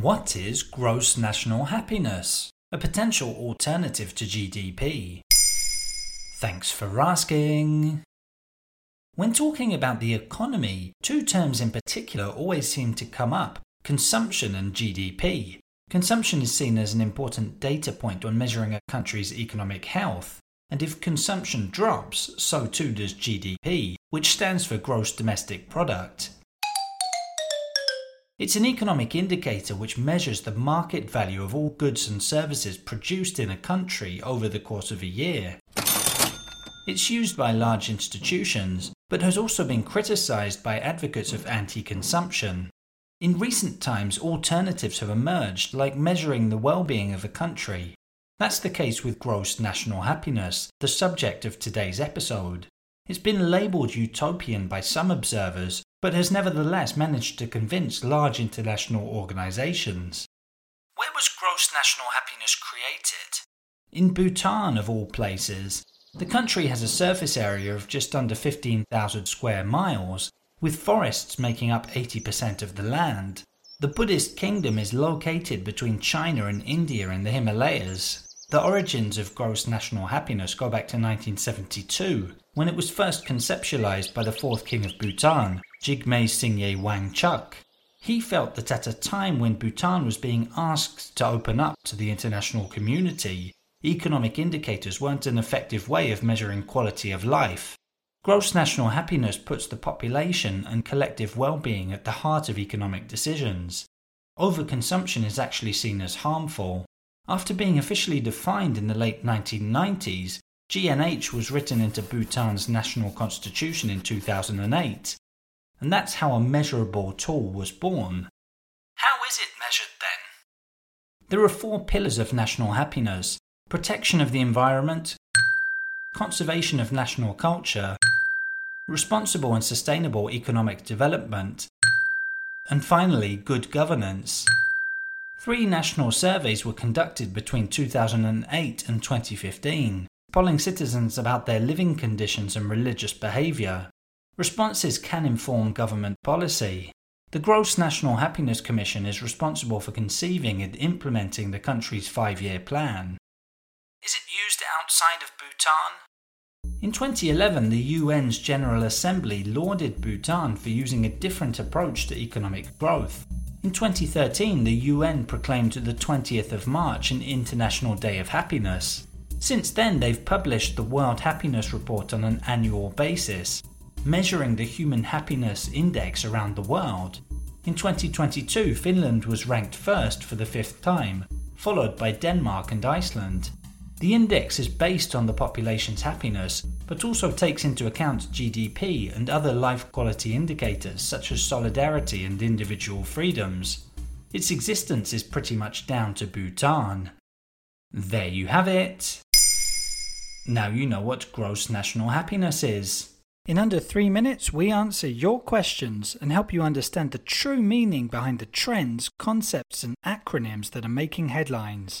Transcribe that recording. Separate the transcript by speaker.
Speaker 1: What is gross national happiness? A potential alternative to GDP. Thanks for asking. When talking about the economy, two terms in particular always seem to come up consumption and GDP. Consumption is seen as an important data point when measuring a country's economic health, and if consumption drops, so too does GDP, which stands for Gross Domestic Product. It's an economic indicator which measures the market value of all goods and services produced in a country over the course of a year. It's used by large institutions, but has also been criticized by advocates of anti consumption. In recent times, alternatives have emerged, like measuring the well being of a country. That's the case with gross national happiness, the subject of today's episode. It's been labelled utopian by some observers, but has nevertheless managed to convince large international organisations. Where was gross national happiness created? In Bhutan, of all places. The country has a surface area of just under 15,000 square miles, with forests making up 80% of the land. The Buddhist kingdom is located between China and India in the Himalayas. The origins of gross national happiness go back to 1972, when it was first conceptualized by the fourth king of Bhutan, Jigme Singye Wangchuck. He felt that at a time when Bhutan was being asked to open up to the international community, economic indicators weren't an effective way of measuring quality of life. Gross national happiness puts the population and collective well being at the heart of economic decisions. Overconsumption is actually seen as harmful. After being officially defined in the late 1990s, GNH was written into Bhutan's national constitution in 2008, and that's how a measurable tool was born. How is it measured then? There are four pillars of national happiness protection of the environment, conservation of national culture, responsible and sustainable economic development, and finally, good governance. Three national surveys were conducted between 2008 and 2015, polling citizens about their living conditions and religious behaviour. Responses can inform government policy. The Gross National Happiness Commission is responsible for conceiving and implementing the country's five year plan. Is it used outside of Bhutan? In 2011, the UN's General Assembly lauded Bhutan for using a different approach to economic growth. In 2013, the UN proclaimed the 20th of March an International Day of Happiness. Since then, they've published the World Happiness Report on an annual basis, measuring the Human Happiness Index around the world. In 2022, Finland was ranked first for the fifth time, followed by Denmark and Iceland. The index is based on the population's happiness, but also takes into account GDP and other life quality indicators such as solidarity and individual freedoms. Its existence is pretty much down to Bhutan. There you have it. Now you know what gross national happiness is. In under three minutes, we answer your questions and help you understand the true meaning behind the trends, concepts, and acronyms that are making headlines.